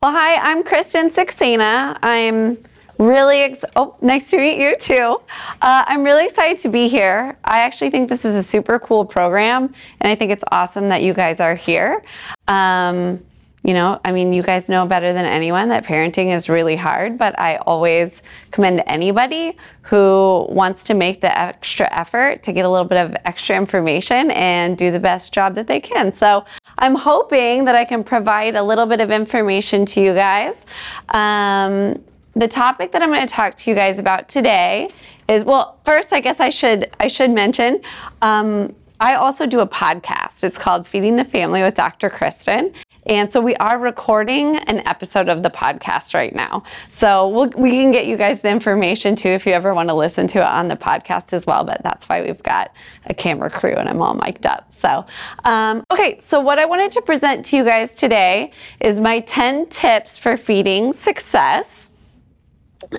Well, hi, I'm Kristen Saxena. I'm really ex- oh, nice to meet you too. Uh, I'm really excited to be here. I actually think this is a super cool program, and I think it's awesome that you guys are here. Um, you know, I mean, you guys know better than anyone that parenting is really hard, but I always commend anybody who wants to make the extra effort to get a little bit of extra information and do the best job that they can. So I'm hoping that I can provide a little bit of information to you guys. Um, the topic that I'm going to talk to you guys about today is well, first, I guess I should I should mention. Um, I also do a podcast. It's called Feeding the Family with Dr. Kristen. And so we are recording an episode of the podcast right now. So we'll, we can get you guys the information too if you ever want to listen to it on the podcast as well. But that's why we've got a camera crew and I'm all mic'd up. So, um, okay, so what I wanted to present to you guys today is my 10 tips for feeding success.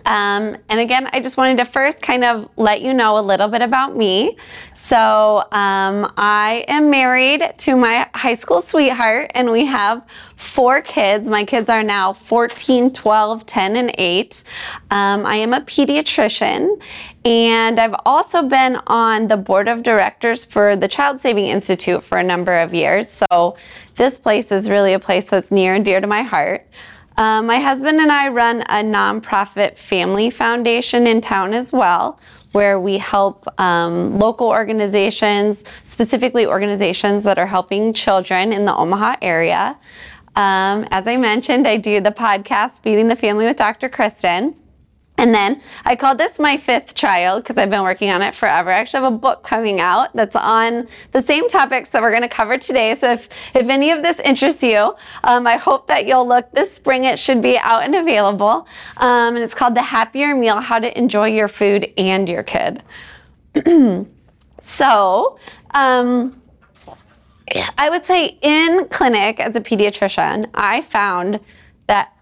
Um, and again, I just wanted to first kind of let you know a little bit about me. So, um, I am married to my high school sweetheart, and we have four kids. My kids are now 14, 12, 10, and 8. Um, I am a pediatrician, and I've also been on the board of directors for the Child Saving Institute for a number of years. So, this place is really a place that's near and dear to my heart. Um, my husband and I run a nonprofit family foundation in town as well, where we help um, local organizations, specifically organizations that are helping children in the Omaha area. Um, as I mentioned, I do the podcast Feeding the Family with Dr. Kristen. And then I call this my fifth child because I've been working on it forever. I actually have a book coming out that's on the same topics that we're going to cover today. So if, if any of this interests you, um, I hope that you'll look this spring. It should be out and available. Um, and it's called The Happier Meal How to Enjoy Your Food and Your Kid. so, um, I would say in clinic as a pediatrician, I found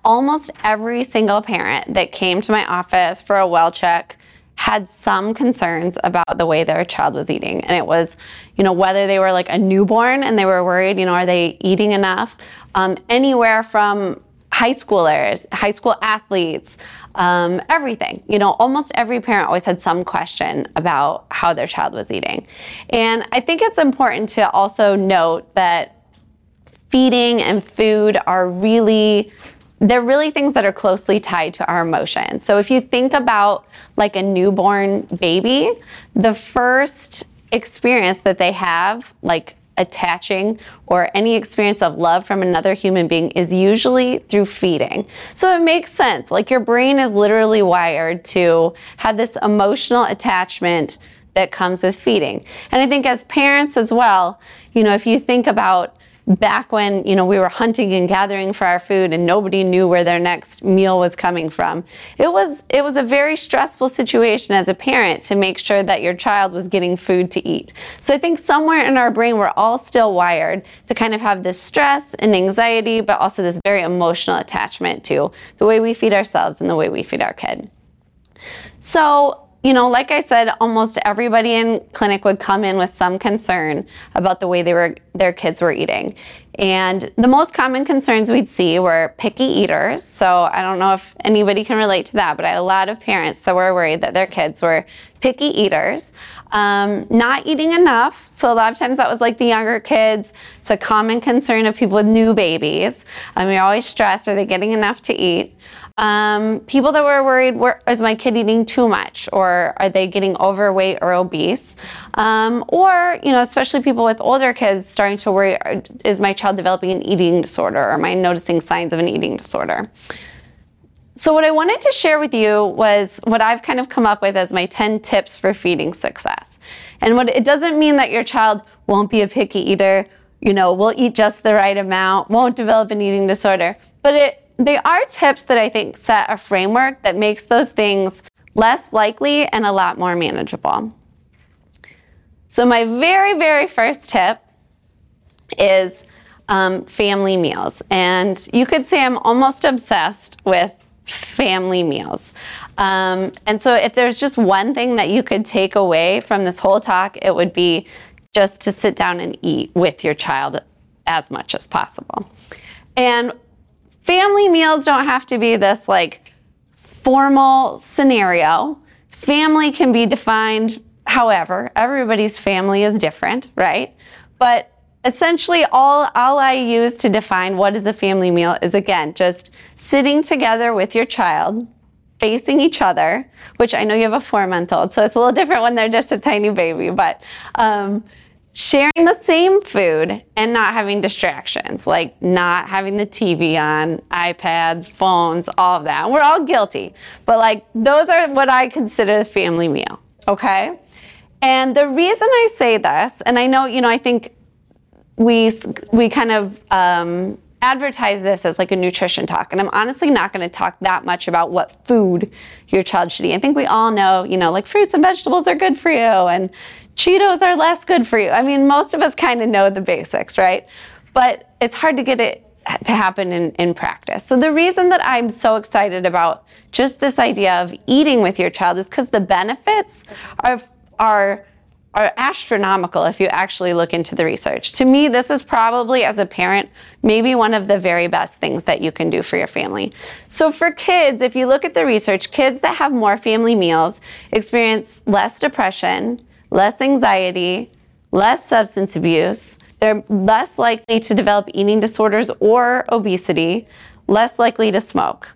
almost every single parent that came to my office for a well check had some concerns about the way their child was eating. And it was, you know, whether they were like a newborn and they were worried, you know, are they eating enough? Um, anywhere from high schoolers, high school athletes, um, everything. You know, almost every parent always had some question about how their child was eating. And I think it's important to also note that feeding and food are really they're really things that are closely tied to our emotions. So if you think about like a newborn baby, the first experience that they have, like attaching or any experience of love from another human being is usually through feeding. So it makes sense. Like your brain is literally wired to have this emotional attachment that comes with feeding. And I think as parents as well, you know, if you think about back when you know we were hunting and gathering for our food and nobody knew where their next meal was coming from. It was it was a very stressful situation as a parent to make sure that your child was getting food to eat. So i think somewhere in our brain we're all still wired to kind of have this stress and anxiety but also this very emotional attachment to the way we feed ourselves and the way we feed our kid. So you know, like I said, almost everybody in clinic would come in with some concern about the way they were their kids were eating. And the most common concerns we'd see were picky eaters. So I don't know if anybody can relate to that, but I had a lot of parents that were worried that their kids were picky eaters. Um, not eating enough. So a lot of times that was like the younger kids. It's a common concern of people with new babies. Um, you're always stressed. Are they getting enough to eat? Um, people that were worried, were, is my kid eating too much or are they getting overweight or obese? Um, or, you know, especially people with older kids starting to worry, is my child developing an eating disorder or am I noticing signs of an eating disorder? So what I wanted to share with you was what I've kind of come up with as my 10 tips for feeding success. And what it doesn't mean that your child won't be a picky eater, you know, will eat just the right amount, won't develop an eating disorder, but it they are tips that I think set a framework that makes those things less likely and a lot more manageable. So, my very, very first tip is um, family meals. And you could say I'm almost obsessed with family meals. Um, and so, if there's just one thing that you could take away from this whole talk, it would be just to sit down and eat with your child as much as possible. And family meals don't have to be this like formal scenario. Family can be defined however, everybody's family is different, right? But essentially all, all I use to define what is a family meal is again just sitting together with your child, facing each other, which I know you have a four month old, so it's a little different when they're just a tiny baby, but um, sharing the same food and not having distractions, like not having the TV on, iPads, phones, all of that. And we're all guilty, but like those are what I consider the family meal, okay? And the reason I say this, and I know, you know, I think we we kind of um, advertise this as like a nutrition talk, and I'm honestly not going to talk that much about what food your child should eat. I think we all know, you know, like fruits and vegetables are good for you, and Cheetos are less good for you. I mean, most of us kind of know the basics, right? But it's hard to get it to happen in, in practice. So the reason that I'm so excited about just this idea of eating with your child is because the benefits are are are astronomical if you actually look into the research. To me, this is probably, as a parent, maybe one of the very best things that you can do for your family. So, for kids, if you look at the research, kids that have more family meals experience less depression, less anxiety, less substance abuse. They're less likely to develop eating disorders or obesity, less likely to smoke.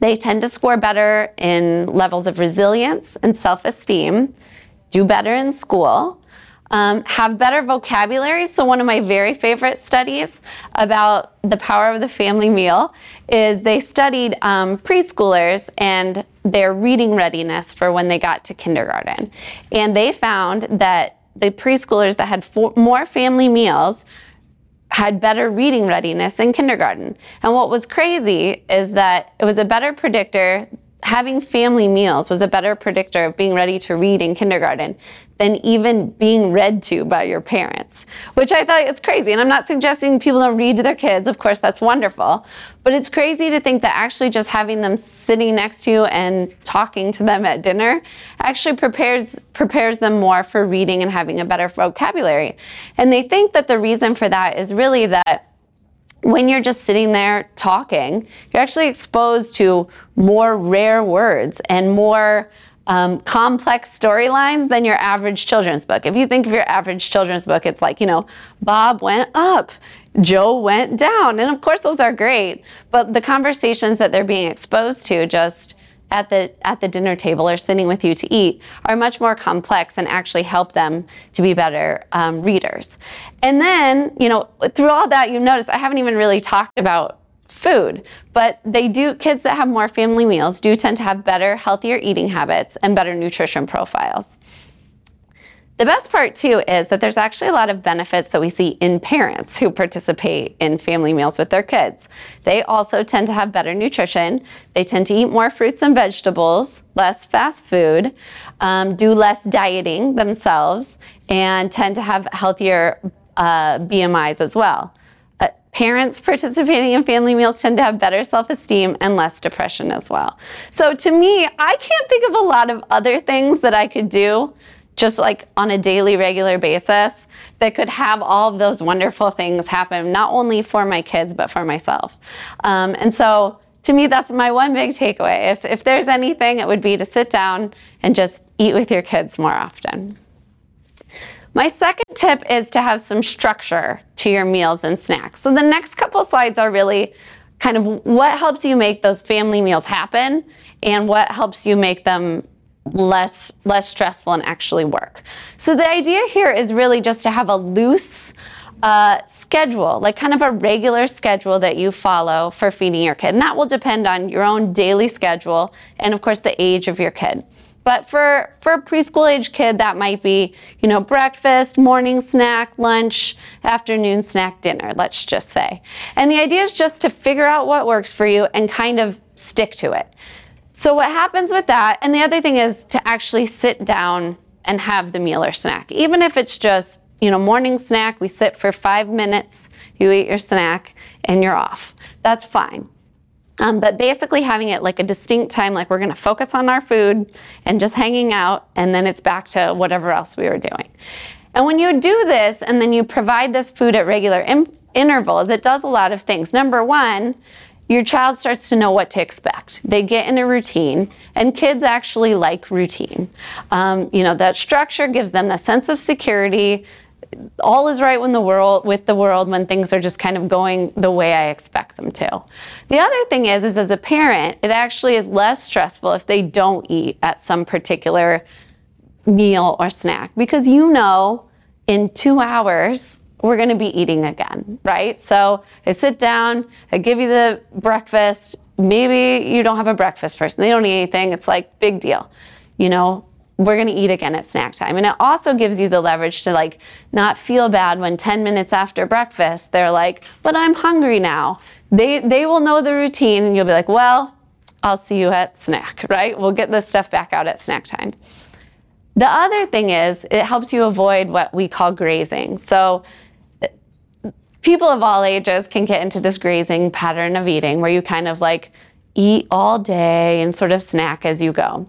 They tend to score better in levels of resilience and self esteem, do better in school, um, have better vocabulary. So, one of my very favorite studies about the power of the family meal is they studied um, preschoolers and their reading readiness for when they got to kindergarten. And they found that the preschoolers that had four, more family meals had better reading readiness in kindergarten. And what was crazy is that it was a better predictor having family meals was a better predictor of being ready to read in kindergarten than even being read to by your parents, which I thought is crazy. And I'm not suggesting people don't read to their kids. Of course, that's wonderful. But it's crazy to think that actually just having them sitting next to you and talking to them at dinner actually prepares prepares them more for reading and having a better vocabulary. And they think that the reason for that is really that when you're just sitting there talking, you're actually exposed to more rare words and more um, complex storylines than your average children's book. If you think of your average children's book, it's like, you know, Bob went up, Joe went down. And of course, those are great, but the conversations that they're being exposed to just at the at the dinner table or sitting with you to eat are much more complex and actually help them to be better um, readers. And then, you know, through all that, you notice I haven't even really talked about food, but they do kids that have more family meals do tend to have better, healthier eating habits and better nutrition profiles. The best part, too, is that there's actually a lot of benefits that we see in parents who participate in family meals with their kids. They also tend to have better nutrition. They tend to eat more fruits and vegetables, less fast food, um, do less dieting themselves, and tend to have healthier uh, BMIs as well. Uh, parents participating in family meals tend to have better self esteem and less depression as well. So, to me, I can't think of a lot of other things that I could do just like on a daily, regular basis that could have all of those wonderful things happen, not only for my kids, but for myself. Um, and so to me, that's my one big takeaway. If, if there's anything, it would be to sit down and just eat with your kids more often. My second tip is to have some structure to your meals and snacks. So the next couple slides are really kind of what helps you make those family meals happen and what helps you make them less less stressful and actually work. So the idea here is really just to have a loose uh, schedule, like kind of a regular schedule that you follow for feeding your kid. And that will depend on your own daily schedule and of course the age of your kid. But for, for a preschool age kid, that might be, you know, breakfast, morning snack, lunch, afternoon snack, dinner, let's just say. And the idea is just to figure out what works for you and kind of stick to it. So what happens with that, and the other thing is to actually sit down and have the meal or snack. Even if it's just, you know, morning snack, we sit for five minutes, you eat your snack, and you're off. That's fine. Um, but basically having it like a distinct time, like we're gonna focus on our food and just hanging out, and then it's back to whatever else we were doing. And when you do this and then you provide this food at regular in- intervals, it does a lot of things. Number one, your child starts to know what to expect. They get in a routine, and kids actually like routine. Um, you know, that structure gives them a sense of security. All is right when the world with the world when things are just kind of going the way I expect them to. The other thing is, is as a parent, it actually is less stressful if they don't eat at some particular meal or snack because you know in two hours we're going to be eating again, right? So I sit down, I give you the breakfast. Maybe you don't have a breakfast person, they don't eat anything. It's like, big deal. You know, we're going to eat again at snack time. And it also gives you the leverage to like not feel bad when 10 minutes after breakfast they're like, "But I'm hungry now." They they will know the routine and you'll be like, "Well, I'll see you at snack," right? We'll get this stuff back out at snack time. The other thing is it helps you avoid what we call grazing. So people of all ages can get into this grazing pattern of eating where you kind of like eat all day and sort of snack as you go.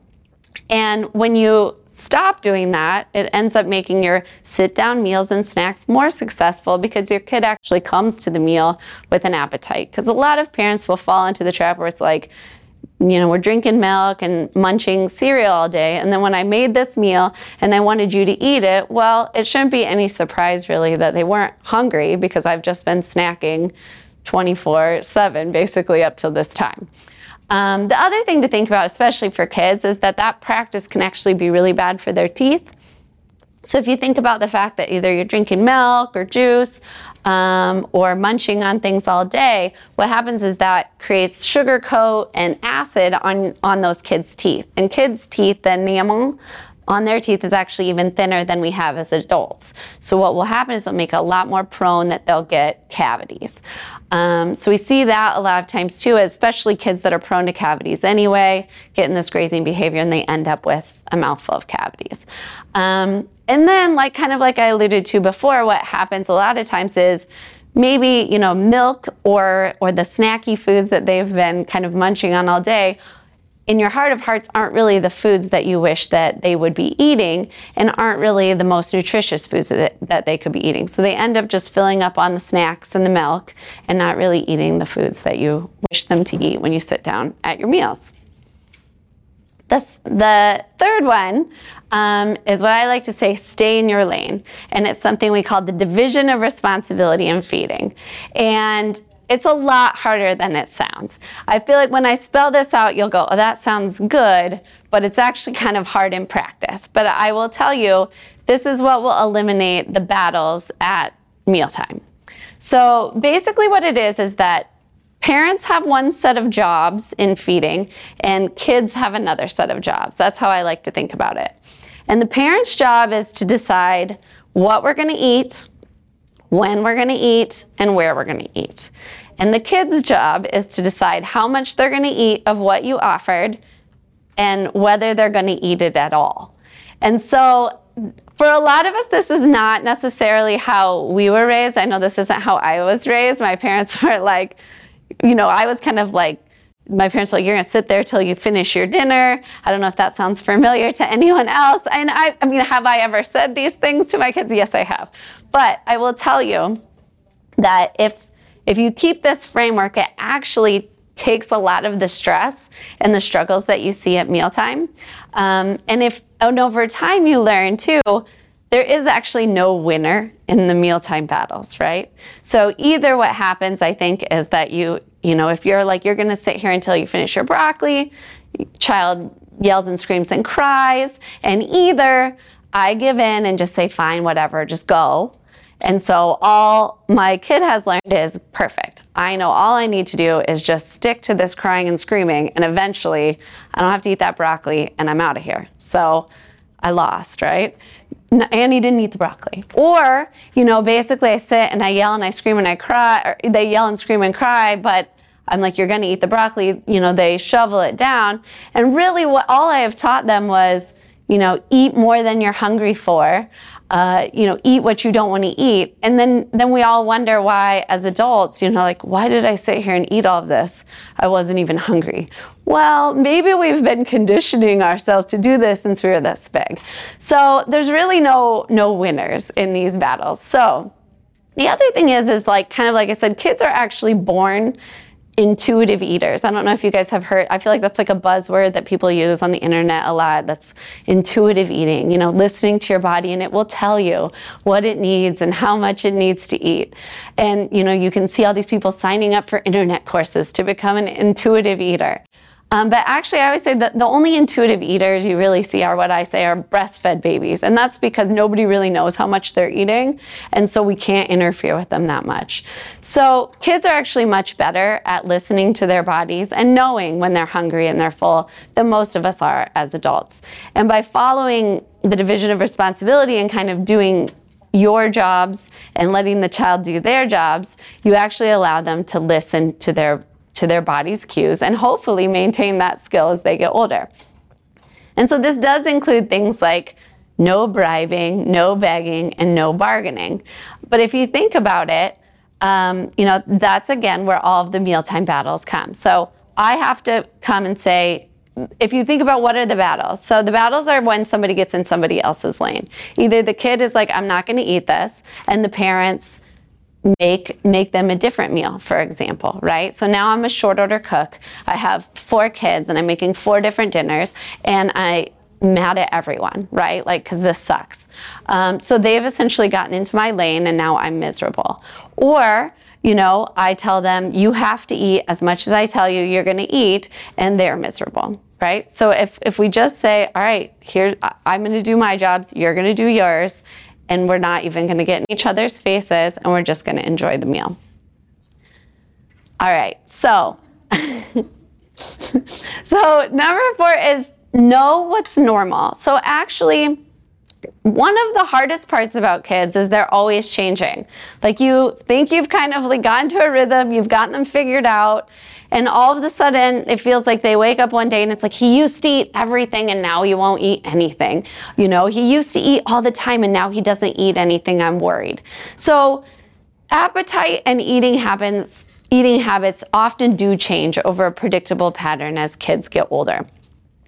And when you stop doing that, it ends up making your sit down meals and snacks more successful because your kid actually comes to the meal with an appetite. Because a lot of parents will fall into the trap where it's like, you know, we're drinking milk and munching cereal all day. And then when I made this meal and I wanted you to eat it, well, it shouldn't be any surprise really that they weren't hungry because I've just been snacking 24 7 basically up till this time. Um, the other thing to think about, especially for kids, is that that practice can actually be really bad for their teeth. So if you think about the fact that either you're drinking milk or juice um, or munching on things all day, what happens is that creates sugar coat and acid on, on those kids' teeth. And kids' teeth, the enamel on their teeth is actually even thinner than we have as adults. So what will happen is they'll make a lot more prone that they'll get cavities. Um, so we see that a lot of times too, especially kids that are prone to cavities anyway, get in this grazing behavior and they end up with a mouthful of cavities. Um, and then, like kind of like I alluded to before, what happens a lot of times is maybe you know milk or or the snacky foods that they've been kind of munching on all day in your heart of hearts aren't really the foods that you wish that they would be eating and aren't really the most nutritious foods that, that they could be eating. So they end up just filling up on the snacks and the milk and not really eating the foods that you wish them to eat when you sit down at your meals. This, the third one um, is what I like to say stay in your lane. And it's something we call the division of responsibility in feeding. And it's a lot harder than it sounds. I feel like when I spell this out, you'll go, oh, that sounds good, but it's actually kind of hard in practice. But I will tell you, this is what will eliminate the battles at mealtime. So basically, what it is is that parents have one set of jobs in feeding, and kids have another set of jobs. That's how I like to think about it. And the parent's job is to decide what we're going to eat, when we're going to eat, and where we're going to eat. And the kids' job is to decide how much they're going to eat of what you offered and whether they're going to eat it at all. And so, for a lot of us, this is not necessarily how we were raised. I know this isn't how I was raised. My parents were like, you know, I was kind of like, my parents were like, you're to sit there till you finish your dinner. I don't know if that sounds familiar to anyone else. And I, I mean, have I ever said these things to my kids? Yes, I have. But I will tell you that if if you keep this framework, it actually takes a lot of the stress and the struggles that you see at mealtime. Um, and if and over time you learn too, there is actually no winner in the mealtime battles, right? So either what happens, I think, is that you, you know, if you're like you're going to sit here until you finish your broccoli, child yells and screams and cries, and either I give in and just say, fine, whatever, just go. And so all my kid has learned is perfect. I know all I need to do is just stick to this crying and screaming, and eventually I don't have to eat that broccoli and I'm out of here. So I lost, right? Annie didn't eat the broccoli. Or, you know, basically I sit and I yell and I scream and I cry, or they yell and scream and cry, but I'm like, you're gonna eat the broccoli, you know, they shovel it down. And really what all I have taught them was, you know, eat more than you're hungry for uh, you know, eat what you don't want to eat. And then, then we all wonder why, as adults, you know, like, why did I sit here and eat all of this? I wasn't even hungry. Well, maybe we've been conditioning ourselves to do this since we were this big. So there's really no no winners in these battles. So the other thing is, is like kind of like I said, kids are actually born intuitive eaters. I don't know if you guys have heard, I feel like that's like a buzzword that people use on the internet a lot. That's intuitive eating, you know, listening to your body and it will tell you what it needs and how much it needs to eat. And, you know, you can see all these people signing up for internet courses to become an intuitive eater. Um, but actually, I always say that the only intuitive eaters you really see are what I say are breastfed babies. And that's because nobody really knows how much they're eating. And so we can't interfere with them that much. So kids are actually much better at listening to their bodies and knowing when they're hungry and they're full than most of us are as adults. And by following the division of responsibility and kind of doing your jobs and letting the child do their jobs, you actually allow them to listen to their to their body's cues and hopefully maintain that skill as they get older. And so this does include things like no bribing, no begging, and no bargaining. But if you think about it, um, you know, that's again where all of the mealtime battles come. So I have to come and say, if you think about what are the battles, so the battles are when somebody gets in somebody else's lane. Either the kid is like, I'm not going to eat this, and the parents make make them a different meal for example right? So now i'm a short order cook. I have four kids and i'm making four different dinners and i mad at everyone right? Like because this sucks. Um, so they've essentially gotten into my lane and now i'm miserable. Or you know i tell them you have to eat as much as i tell you you're going to eat and they're miserable right? So if if we just say all right here i'm going to do my jobs you're going to do yours and we're not even going to get in each other's faces and we're just going to enjoy the meal. All right, so so number 4 is know what's normal. So actually one of the hardest parts about kids is they're always changing. Like you think you've kind of like gotten to a rhythm, you've gotten them figured out, and all of a sudden, it feels like they wake up one day and it's like, he used to eat everything and now he won't eat anything. You know, he used to eat all the time and now he doesn't eat anything. I'm worried. So, appetite and eating habits, eating habits often do change over a predictable pattern as kids get older.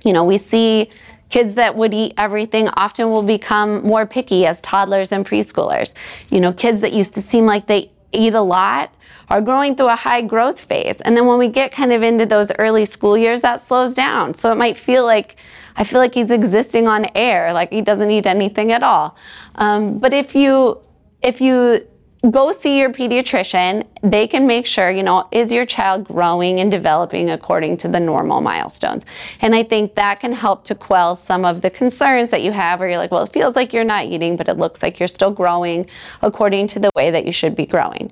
You know, we see kids that would eat everything often will become more picky as toddlers and preschoolers. You know, kids that used to seem like they eat a lot are growing through a high growth phase. And then when we get kind of into those early school years, that slows down. So it might feel like, I feel like he's existing on air, like he doesn't eat anything at all. Um, but if you, if you go see your pediatrician. They can make sure, you know, is your child growing and developing according to the normal milestones? And I think that can help to quell some of the concerns that you have where you're like, well, it feels like you're not eating, but it looks like you're still growing according to the way that you should be growing.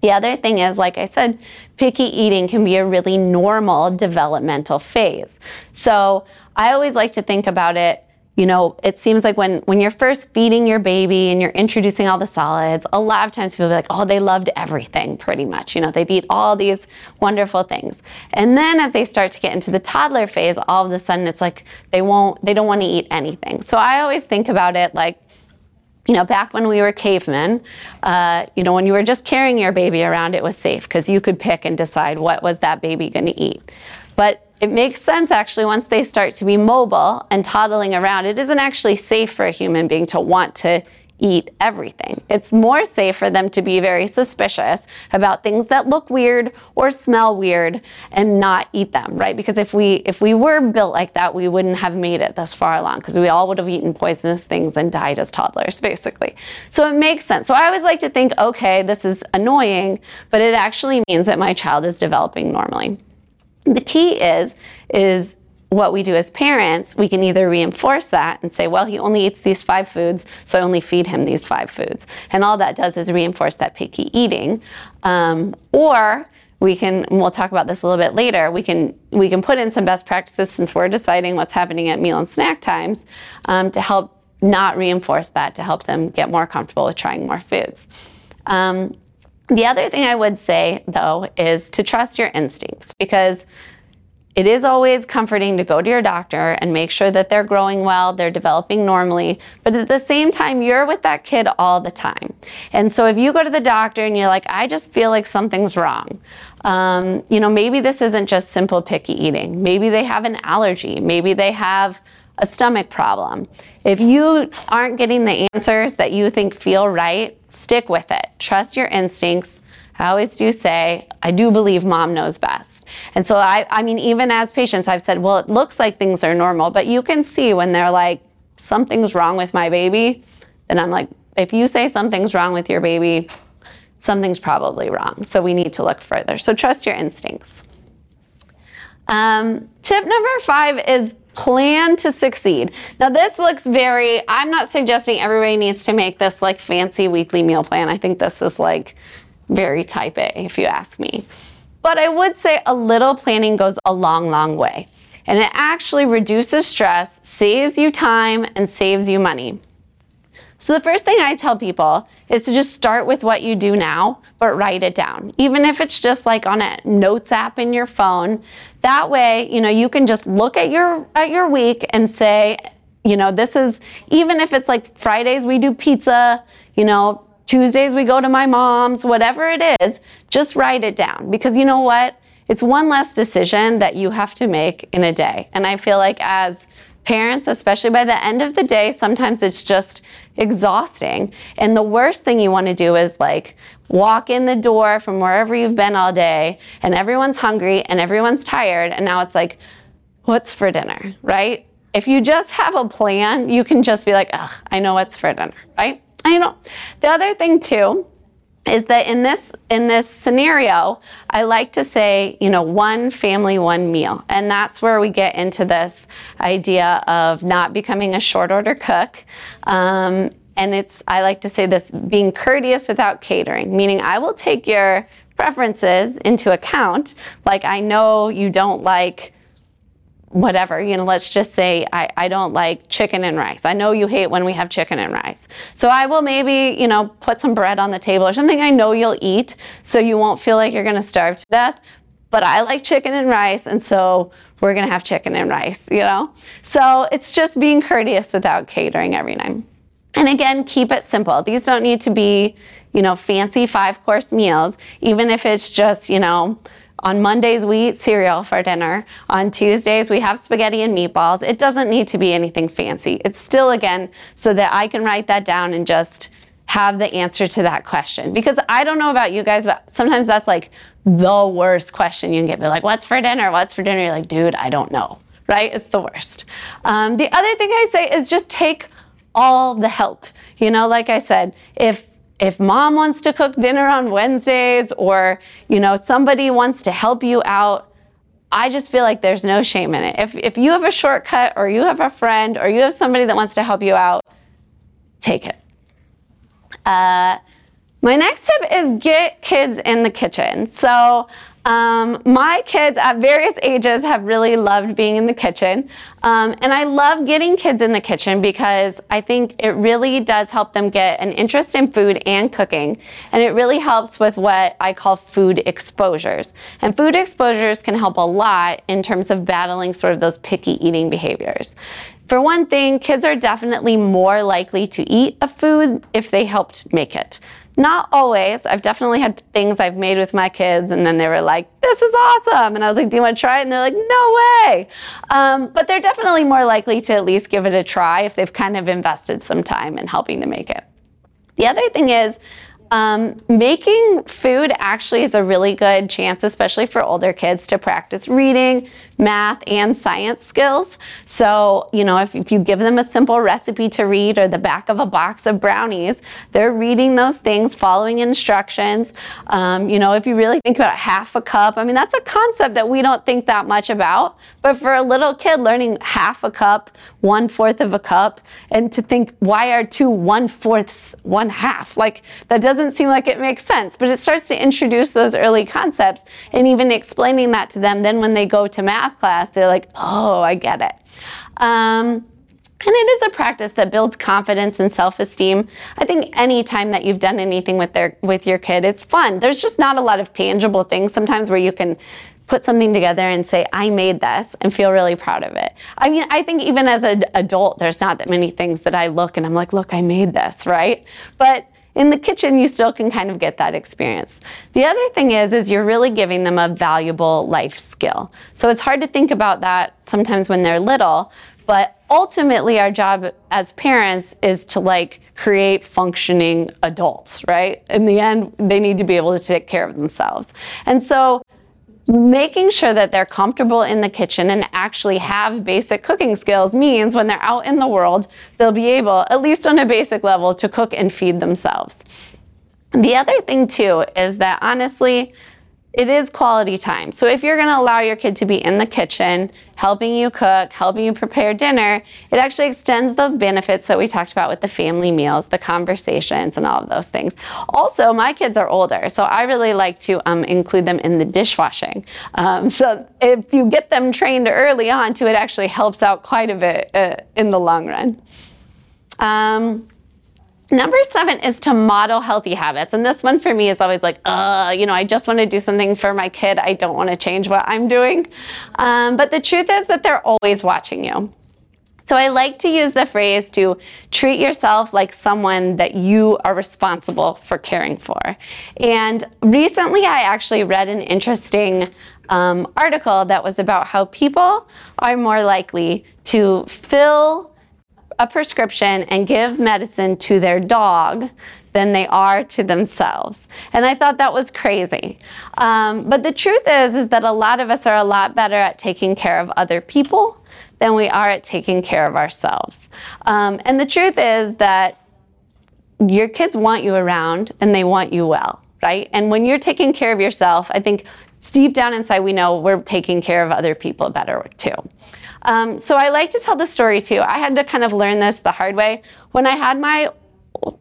The other thing is, like I said, picky eating can be a really normal developmental phase. So I always like to think about it. You know, it seems like when, when you're first feeding your baby and you're introducing all the solids, a lot of times people be like, oh, they loved everything pretty much. You know, they'd eat all these wonderful things. And then as they start to get into the toddler phase, all of a sudden it's like they won't, they don't want to eat anything. So I always think about it like, you know, back when we were cavemen, uh, you know, when you were just carrying your baby around, it was safe because you could pick and decide what was that baby going to eat. But it makes sense actually once they start to be mobile and toddling around. It isn't actually safe for a human being to want to eat everything. It's more safe for them to be very suspicious about things that look weird or smell weird and not eat them, right? Because if we if we were built like that, we wouldn't have made it this far along because we all would have eaten poisonous things and died as toddlers basically. So it makes sense. So I always like to think, okay, this is annoying, but it actually means that my child is developing normally. The key is is what we do as parents, we can either reinforce that and say, well, he only eats these five foods, so I only feed him these five foods. And all that does is reinforce that picky eating. Um, or we can, we'll talk about this a little bit later, we can, we can put in some best practices since we're deciding what's happening at meal and snack times um, to help not reinforce that, to help them get more comfortable with trying more foods. Um, the other thing I would say, though, is to trust your instincts because it is always comforting to go to your doctor and make sure that they're growing well, they're developing normally, but at the same time, you're with that kid all the time. And so if you go to the doctor and you're like, I just feel like something's wrong, um, you know, maybe this isn't just simple picky eating. Maybe they have an allergy. Maybe they have a stomach problem. If you aren't getting the answers that you think feel right, stick with it. Trust your instincts I always do say, I do believe mom knows best. And so I, I mean, even as patients, I've said, well, it looks like things are normal, but you can see when they're like, something's wrong with my baby, then I'm like, if you say something's wrong with your baby, something's probably wrong. So we need to look further. So trust your instincts. Um, tip number five is plan to succeed. Now, this looks very, I'm not suggesting everybody needs to make this like fancy weekly meal plan. I think this is like very type A, if you ask me. But I would say a little planning goes a long, long way. And it actually reduces stress, saves you time, and saves you money. So, the first thing I tell people is to just start with what you do now, but write it down. Even if it's just like on a notes app in your phone. That way, you know, you can just look at your at your week and say, you know, this is even if it's like Fridays we do pizza, you know, Tuesdays we go to my mom's, whatever it is, just write it down because you know what? It's one less decision that you have to make in a day. And I feel like as parents, especially by the end of the day, sometimes it's just exhausting. And the worst thing you want to do is like walk in the door from wherever you've been all day and everyone's hungry and everyone's tired. And now it's like, what's for dinner, right? If you just have a plan, you can just be like, ugh, I know what's for dinner, right? I know. The other thing too is that in this in this scenario i like to say you know one family one meal. And that's where we get into this idea of not becoming a short order cook. Um, and it's i like to say this being courteous without catering. Meaning i will take your preferences into account. Like i know you don't like whatever, you know, let's just say I, I don't like chicken and rice. I know you hate when we have chicken and rice. So I will maybe, you know, put some bread on the table or something I know you'll eat so you won't feel like you're going to starve to death. But I like chicken and rice, and so we're going to have chicken and rice, you know? So it's just being courteous without catering every night. And again, keep it simple. These don't need to be, you know, fancy five course meals, even if it's just, you know, on Mondays, we eat cereal for dinner. On Tuesdays, we have spaghetti and meatballs. It doesn't need to be anything fancy. It's still, again, so that I can write that down and just have the answer to that question. Because I don't know about you guys, but sometimes that's like the worst question you can get. Be like, what's for dinner? What's for dinner? You're like, dude, I don't know, right? It's the worst. Um, the other thing I say is just take all the help. You know, like I said, if if mom wants to cook dinner on Wednesdays or, you know, somebody wants to help you out, I just feel like there's no shame in it. If, if you have a shortcut or you have a friend or you have somebody that wants to help you out, take it. Uh, my next tip is get kids in the kitchen. So um, my kids at various ages have really loved being in the kitchen. Um, and I love getting kids in the kitchen because I think it really does help them get an interest in food and cooking. And it really helps with what I call food exposures. And food exposures can help a lot in terms of battling sort of those picky eating behaviors. For one thing, kids are definitely more likely to eat a food if they helped make it. Not always. I've definitely had things I've made with my kids, and then they were like, this is awesome. And I was like, do you want to try it? And they're like, no way. Um, but they're definitely more likely to at least give it a try if they've kind of invested some time in helping to make it. The other thing is, um, making food actually is a really good chance, especially for older kids, to practice reading, math, and science skills. So, you know, if, if, you give them a simple recipe to read or the back of a box of brownies, they're reading those things, following instructions. Um, you know, if you really think about half a cup, I mean, that's a concept that we don't think that much about. But for a little kid, learning half a cup, one fourth of a cup, and to think, why are two one fourths one half? Like, that doesn't doesn't seem like it makes sense, but it starts to introduce those early concepts and even explaining that to them. Then when they go to math class, they're like, oh, I get it. Um, and it is a practice that builds confidence and self-esteem. I think any time that you've done anything with their with your kid, it's fun. There's just not a lot of tangible things sometimes where you can put something together and say, I made this and feel really proud of it. I mean, I think even as an adult, there's not that many things that I look and I'm like, look, I made this, right? But in the kitchen, you still can kind of get that experience. The other thing is, is you're really giving them a valuable life skill. So it's hard to think about that sometimes when they're little, but ultimately our job as parents is to like create functioning adults, right? In the end, they need to be able to take care of themselves. And so making sure that they're comfortable in the kitchen and actually have basic cooking skills means when they're out in the world, they'll be able, at least on a basic level, to cook and feed themselves. The other thing, too, is that honestly, it is quality time. So if you're going to allow your kid to be in the kitchen, helping you cook, helping you prepare dinner, it actually extends those benefits that we talked about with the family meals, the conversations, and all of those things. Also, my kids are older, so I really like to um, include them in the dishwashing. Um, so if you get them trained early on to it, actually helps out quite a bit uh, in the long run. Um, Number seven is to model healthy habits. And this one for me is always like, uh, you know, I just want to do something for my kid. I don't want to change what I'm doing. Um, but the truth is that they're always watching you. So I like to use the phrase to treat yourself like someone that you are responsible for caring for. And recently I actually read an interesting um, article that was about how people are more likely to fill a prescription and give medicine to their dog than they are to themselves. And I thought that was crazy. Um, but the truth is, is that a lot of us are a lot better at taking care of other people than we are at taking care of ourselves. Um, and the truth is that your kids want you around and they want you well, right? And when you're taking care of yourself, I think deep down inside we know we're taking care of other people better too. Um, so I like to tell the story too. I had to kind of learn this the hard way. When I had my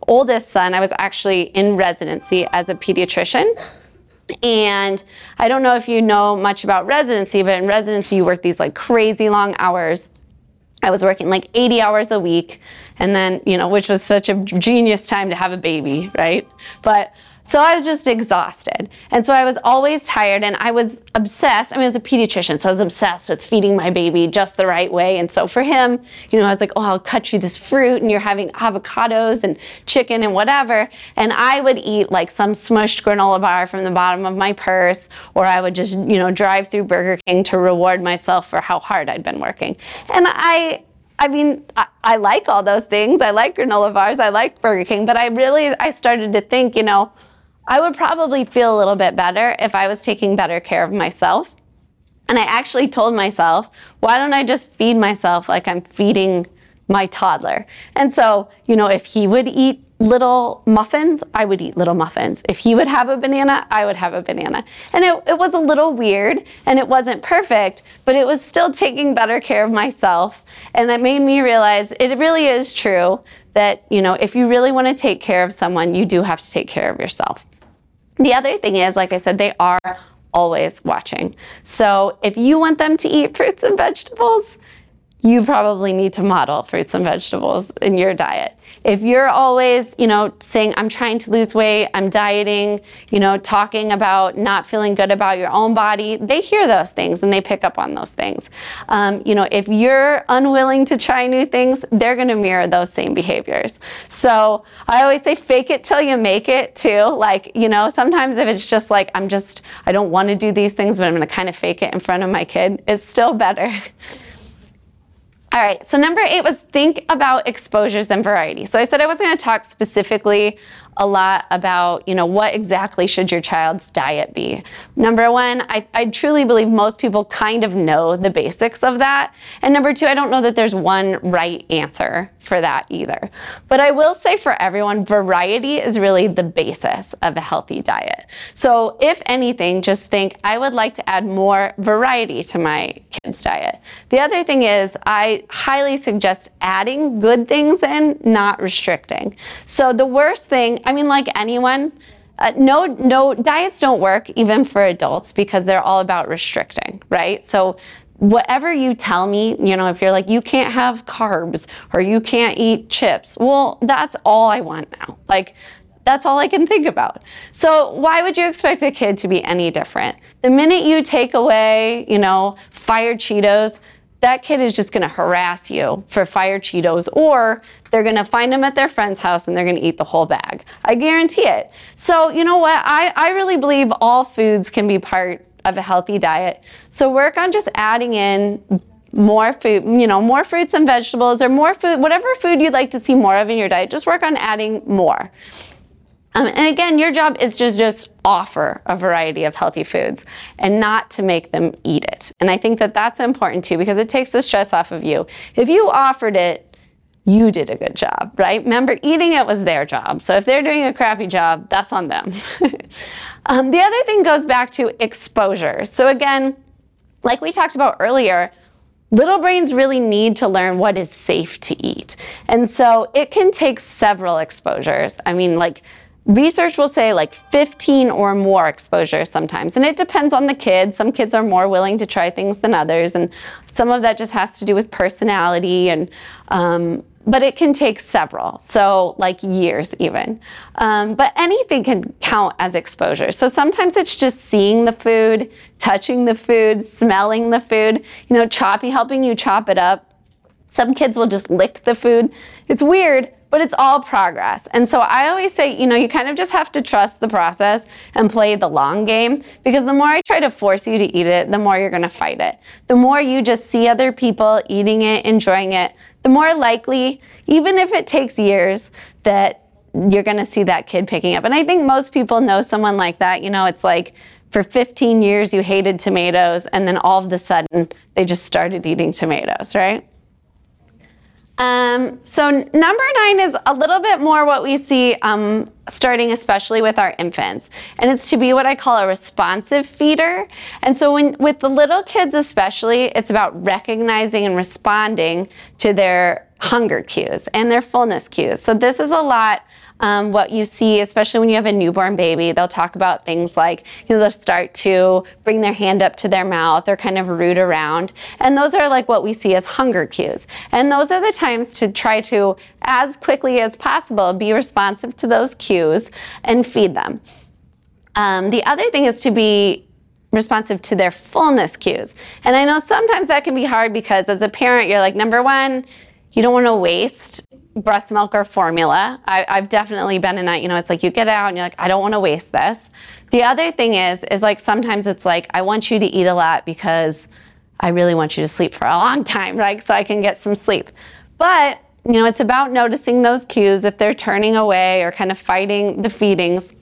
oldest son, I was actually in residency as a pediatrician. And I don't know if you know much about residency, but in residency, you work these like crazy long hours. I was working like 80 hours a week, and then, you know, which was such a genius time to have a baby, right? But so I was just exhausted. And so I was always tired and I was obsessed. I mean, I was a pediatrician, so I was obsessed with feeding my baby just the right way. And so for him, you know, I was like, oh, I'll cut you this fruit and you're having avocados and chicken and whatever. And I would eat like some smushed granola bar from the bottom of my purse, or I would just, you know, drive through Burger King to reward myself for how hard I'd been working. And I, I mean, I, I like all those things. I like granola bars. I like Burger King. But I really, I started to think, you know, I would probably feel a little bit better if I was taking better care of myself. And I actually told myself, why don't I just feed myself like I'm feeding my toddler? And so, you know, if he would eat little muffins, I would eat little muffins. If he would have a banana, I would have a banana. And it, it was a little weird and it wasn't perfect, but it was still taking better care of myself. And it made me realize it really is true that, you know, if you really want to take care of someone, you do have to take care of yourself. The other thing is, like I said, they are always watching. So if you want them to eat fruits and vegetables, you probably need to model fruits and vegetables in your diet. If you're always, you know, saying, I'm trying to lose weight, I'm dieting, you know, talking about not feeling good about your own body, they hear those things and they pick up on those things. Um, you know, if you're unwilling to try new things, they're going to mirror those same behaviors. So I always say, fake it till you make it too. Like, you know, sometimes if it's just like, I'm just, I don't want to do these things, but I'm going to kind of fake it in front of my kid, it's still better. All right, so number eight was think about exposures and variety. So I said I wasn't going to talk specifically a lot about, you know, what exactly should your child's diet be. Number one, I, I truly believe most people kind of know the basics of that. And number two, I don't know that there's one right answer for that either. But I will say for everyone, variety is really the basis of a healthy diet. So if anything, just think, I would like to add more variety to my kids' diet. The other thing is, I highly suggest adding good things in, not restricting. So the worst thing, I mean, like anyone, uh, no, no, diets don't work even for adults because they're all about restricting, right? So whatever you tell me, you know, if you're like, you can't have carbs or you can't eat chips, well, that's all I want now. Like, that's all I can think about. So why would you expect a kid to be any different? The minute you take away, you know, fired Cheetos, that kid is just to harass you for fire Cheetos, or they're to find them at their friend's house and they're to eat the whole bag. I guarantee it. So, you know what? I, I really believe all foods can be part of a healthy diet. So, work on just adding in more food, you know, more fruits and vegetables or more food, whatever food you'd like to see more of in your diet, just work on adding more. Um, and again, your job is to just offer a variety of healthy foods and not to make them eat it. And I think that that's important too because it takes the stress off of you. If you offered it, you did a good job, right? Remember, eating it was their job. So if they're doing a crappy job, that's on them. um, the other thing goes back to exposure. So again, like we talked about earlier, Little brains really need to learn what is safe to eat. And so it can take several exposures. I mean, like research will say like 15 or more exposures sometimes. And it depends on the kid. Some kids are more willing to try things than others. And some of that just has to do with personality and um, but it can take several. So like years even. Um, but anything can count as exposure. So sometimes it's just seeing the food touching the food smelling the food you know chopping helping you chop it up. Some kids will just lick the food. It's weird but it's all progress. And so I always say, you know, you kind of just have to trust the process and play the long game because the more I try to force you to eat it, the more you're going to fight it. The more you just see other people eating it, enjoying it, the more likely, even if it takes years, that you're going to see that kid picking up. And I think most people know someone like that. You know, it's like, for 15 years you hated tomatoes and then all of a sudden they just started eating tomatoes, right? Um, so number nine is a little bit more what we see um, starting especially with our infants and it's to be what i call a responsive feeder. And so when with the little kids especially it's about recognizing and responding to their hunger cues and their fullness cues. So this is a lot um, what you see, especially when you have a newborn baby, they'll talk about things like, you know, they'll start to bring their hand up to their mouth or kind of root around. And those are like what we see as hunger cues. And those are the times to try to, as quickly as possible, be responsive to those cues and feed them. Um, the other thing is to be responsive to their fullness cues. And I know sometimes that can be hard because as a parent, you're like, number one, you don't want to waste breast milk or formula. I, have definitely been in that. You know, it's like you get out and you're like, I don't want to waste this. The other thing is, is like sometimes it's like, I want you to eat a lot because I really want you to sleep for a long time, right? So I can get some sleep. But, you know, it's about noticing those cues. If they're turning away or kind of fighting the feedings,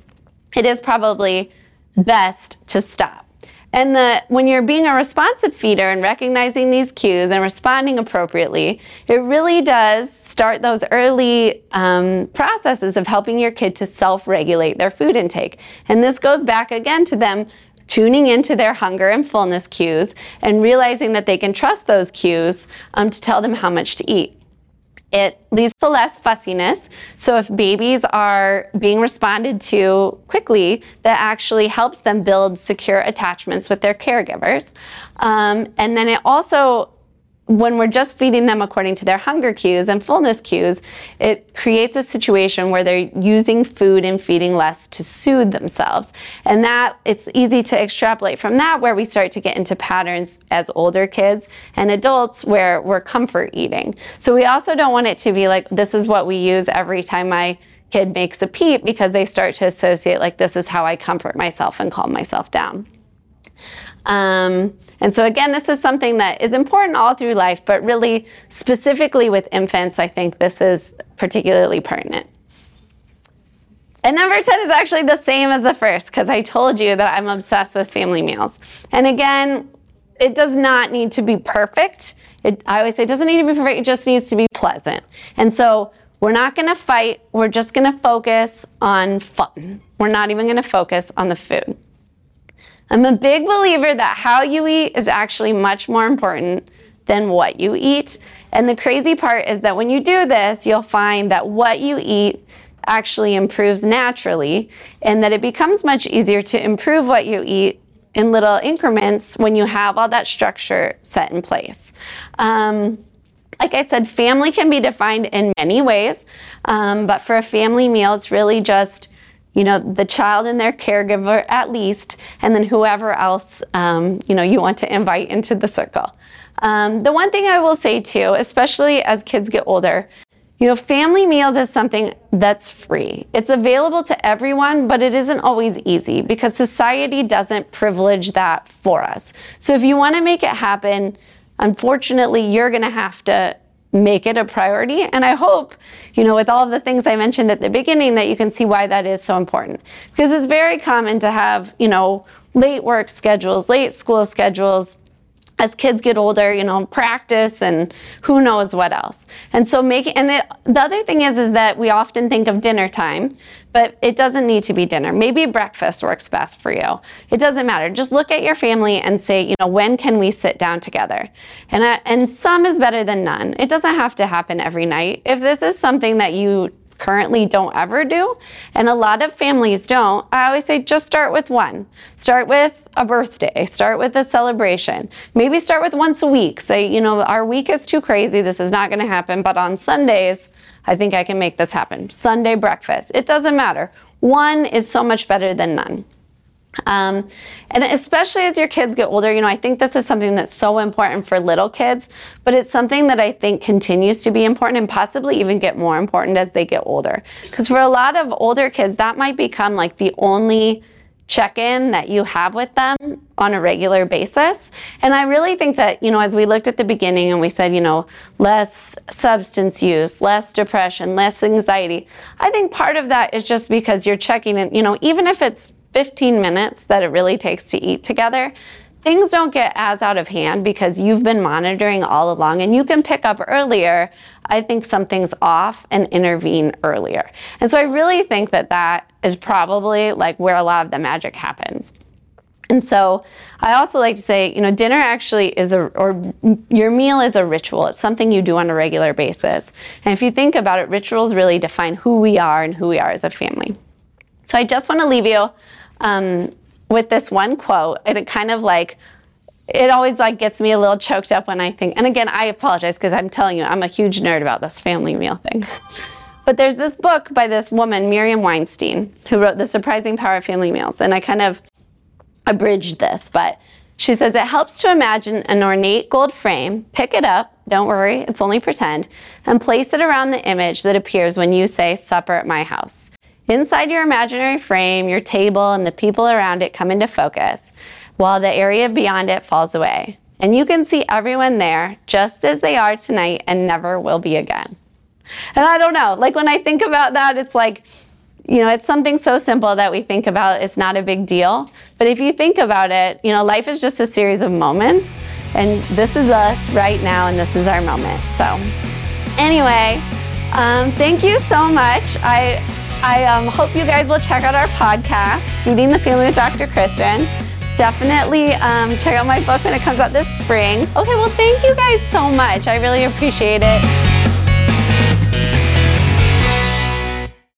it is probably best to stop. And the, when you're being a responsive feeder and recognizing these cues and responding appropriately, it really does start those early um, processes of helping your kid to self regulate their food intake. And this goes back again to them tuning into their hunger and fullness cues and realizing that they can trust those cues um, to tell them how much to eat. It leads to less fussiness. So if babies are being responded to quickly, that actually helps them build secure attachments with their caregivers. Um, and then it also when we're just feeding them according to their hunger cues and fullness cues, it creates a situation where they're using food and feeding less to soothe themselves. And that it's easy to extrapolate from that where we start to get into patterns as older kids and adults where we're comfort eating. So we also don't want it to be like this is what we use every time my kid makes a peep because they start to associate like this is how I comfort myself and calm myself down. Um, and so, again, this is something that is important all through life, but really specifically with infants, I think this is particularly pertinent. And number 10 is actually the same as the first because I told you that I'm obsessed with family meals. And again, it does not need to be perfect. It, I always say it doesn't need to be perfect, it just needs to be pleasant. And so we're not going to fight, we're just going to focus on fun. We're not even going to focus on the food. I'm a big believer that how you eat is actually much more important than what you eat. And the crazy part is that when you do this, you'll find that what you eat actually improves naturally and that it becomes much easier to improve what you eat in little increments when you have all that structure set in place. Um, like I said, family can be defined in many ways, um, but for a family meal, it's really just you know, the child and their caregiver at least, and then whoever else, um, you know, you want to invite into the circle. Um, the one thing I will say too, especially as kids get older, you know, family meals is something that's free. It's available to everyone, but it isn't always easy because society doesn't privilege that for us. So if you want to make it happen, unfortunately, you're going to have to make it a priority. And I hope, you know, with all the things I mentioned at the beginning, that you can see why that is so important. Because it's very common to have, you know, late work schedules, late school schedules, as kids get older, you know, practice and who knows what else. And so making and it, the other thing is is that we often think of dinner time, but it doesn't need to be dinner. Maybe breakfast works best for you. It doesn't matter. Just look at your family and say, you know, when can we sit down together? And uh, and some is better than none. It doesn't have to happen every night. If this is something that you currently don't ever do, and a lot of families don't, I always say just start with one. Start with a birthday, start with a celebration. Maybe start with once a week. Say, you know, our week is too crazy, this is not going to happen, but on Sundays, I think I can make this happen. Sunday breakfast. It doesn't matter. One is so much better than none. Um, and especially as your kids get older, you know, I think this is something that's so important for little kids, but it's something that I think continues to be important and possibly even get more important as they get older. Because for a lot of older kids, that might become like the only check in that you have with them on a regular basis. And I really think that, you know, as we looked at the beginning and we said, you know, less substance use, less depression, less anxiety, I think part of that is just because you're checking in, you know, even if it's 15 minutes that it really takes to eat together, things don't get as out of hand because you've been monitoring all along and you can pick up earlier. I think something's off and intervene earlier. And so I really think that that is probably like where a lot of the magic happens. And so I also like to say, you know, dinner actually is a, or your meal is a ritual. It's something you do on a regular basis. And if you think about it, rituals really define who we are and who we are as a family. So I just want to leave you um, with this one quote, and it kind of like it always like gets me a little choked up when I think. And again, I apologize because I'm telling you, I'm a huge nerd about this family meal thing. but there's this book by this woman, Miriam Weinstein, who wrote The Surprising Power of Family Meals, and I kind of abridged this, but she says it helps to imagine an ornate gold frame, pick it up, don't worry, it's only pretend, and place it around the image that appears when you say supper at my house. Inside your imaginary frame, your table and the people around it come into focus, while the area beyond it falls away. And you can see everyone there just as they are tonight and never will be again. And I don't know, like when I think about that, it's like, you know, it's something so simple that we think about it's not a big deal. But if you think about it, you know, life is just a series of moments. And this is us right now, and this is our moment. So, anyway, um, thank you so much. I I um, hope you guys will check out our podcast, Feeding the Family with Dr. Kristen. Definitely um, check out my book when it comes out this spring. Okay, well, thank you guys so much. I really appreciate it.